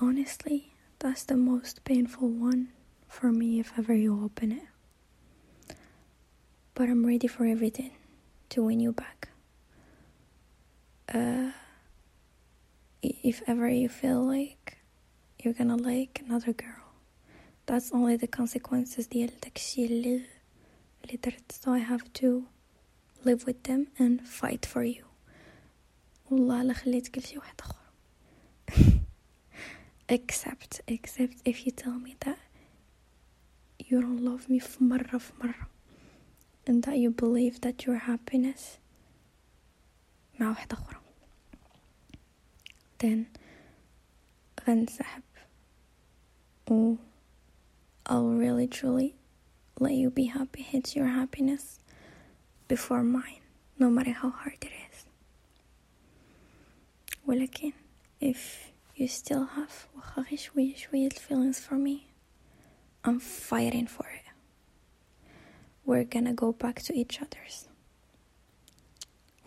honestly, that's the most painful one for me if ever you open it. But I'm ready for everything to win you back. Uh, if ever you feel like you're gonna like another girl, that's only the consequences ديال داكشي اللي اللي درت so I have to live with them and fight for you والله لا خليتك لشي واحد اخر except except if you tell me that you don't love me في مرة في مرة and that you believe that your happiness مع واحدة أخرى then غنسحب و I'll really truly let you be happy it's your happiness before mine no matter how hard it is ولكن if you still have weird feelings for me. I'm fighting for it. We're gonna go back to each other's.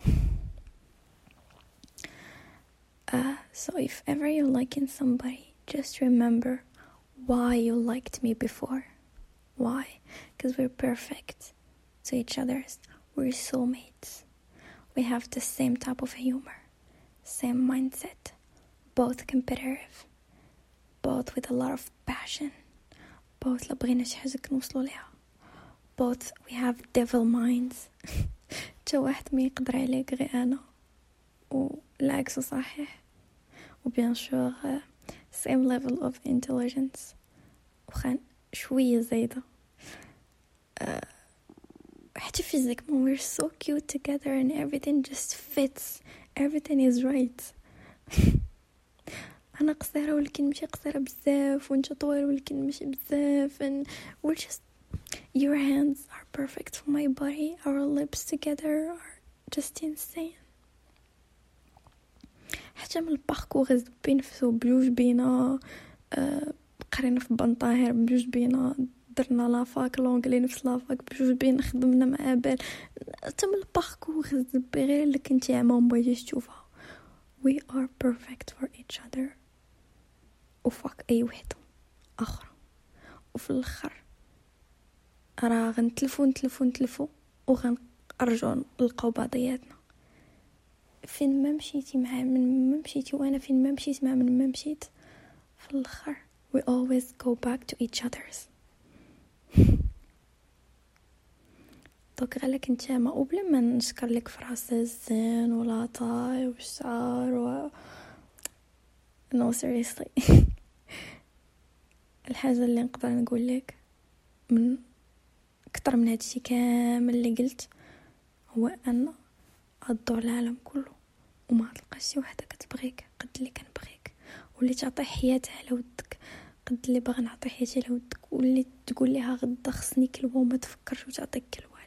Uh, so if ever you're liking somebody, just remember why you liked me before. Why? Because we're perfect to each other's. We're soulmates. We have the same type of humor, same mindset both competitive both with a lot of passion both لبغينا شي حاجة كنوصلو ليها both we have devil minds تا واحد ما يقدر عليك غير انا والعكس صحيح وبيان سور same level of intelligence وخان شوية زايدة uh, حتى physically we're so cute together and everything just fits everything is right أنا قصيرة ولكن ماشي قصيرة بزاف وأنت طويل ولكن ماشي بزاف and we're just your hands are perfect for my body. Our lips together are just insane. حتى من الباركور بنفسو بجوج بينا أه قرينا في بنطاهر بجوج بينا درنا لافاك لونغلي نفس لافاك بجوج بينا خدمنا مع بال من الباركور غير اللي كنتي عما ومبغيتيش تشوفها. We are perfect for each other. وفاك أي وحدة أخرى. وفي الآخر راه غنتلفو نتلفو نتلفو وغنرجعو نلقاو بعضياتنا. فين ما مشيتي مع من ما مشيتي وأنا فين ما مشيت مع من ما مشيت في الآخر we always go back to each others. دوك غالك نتاما وبلا ما نشكر لك في راس الزين والعطاي والشعر و no seriously. الحاجة اللي نقدر نقول لك من أكتر من هادشي كامل اللي قلت هو أن غدور العالم كله وما تلقاش شي وحدة كتبغيك قد اللي كنبغيك واللي تعطي حياتها على ودك قد اللي باغا نعطي حياتي على ودك واللي تقول ليها غدا خصني كلوه وما تفكرش وتعطيك كلوه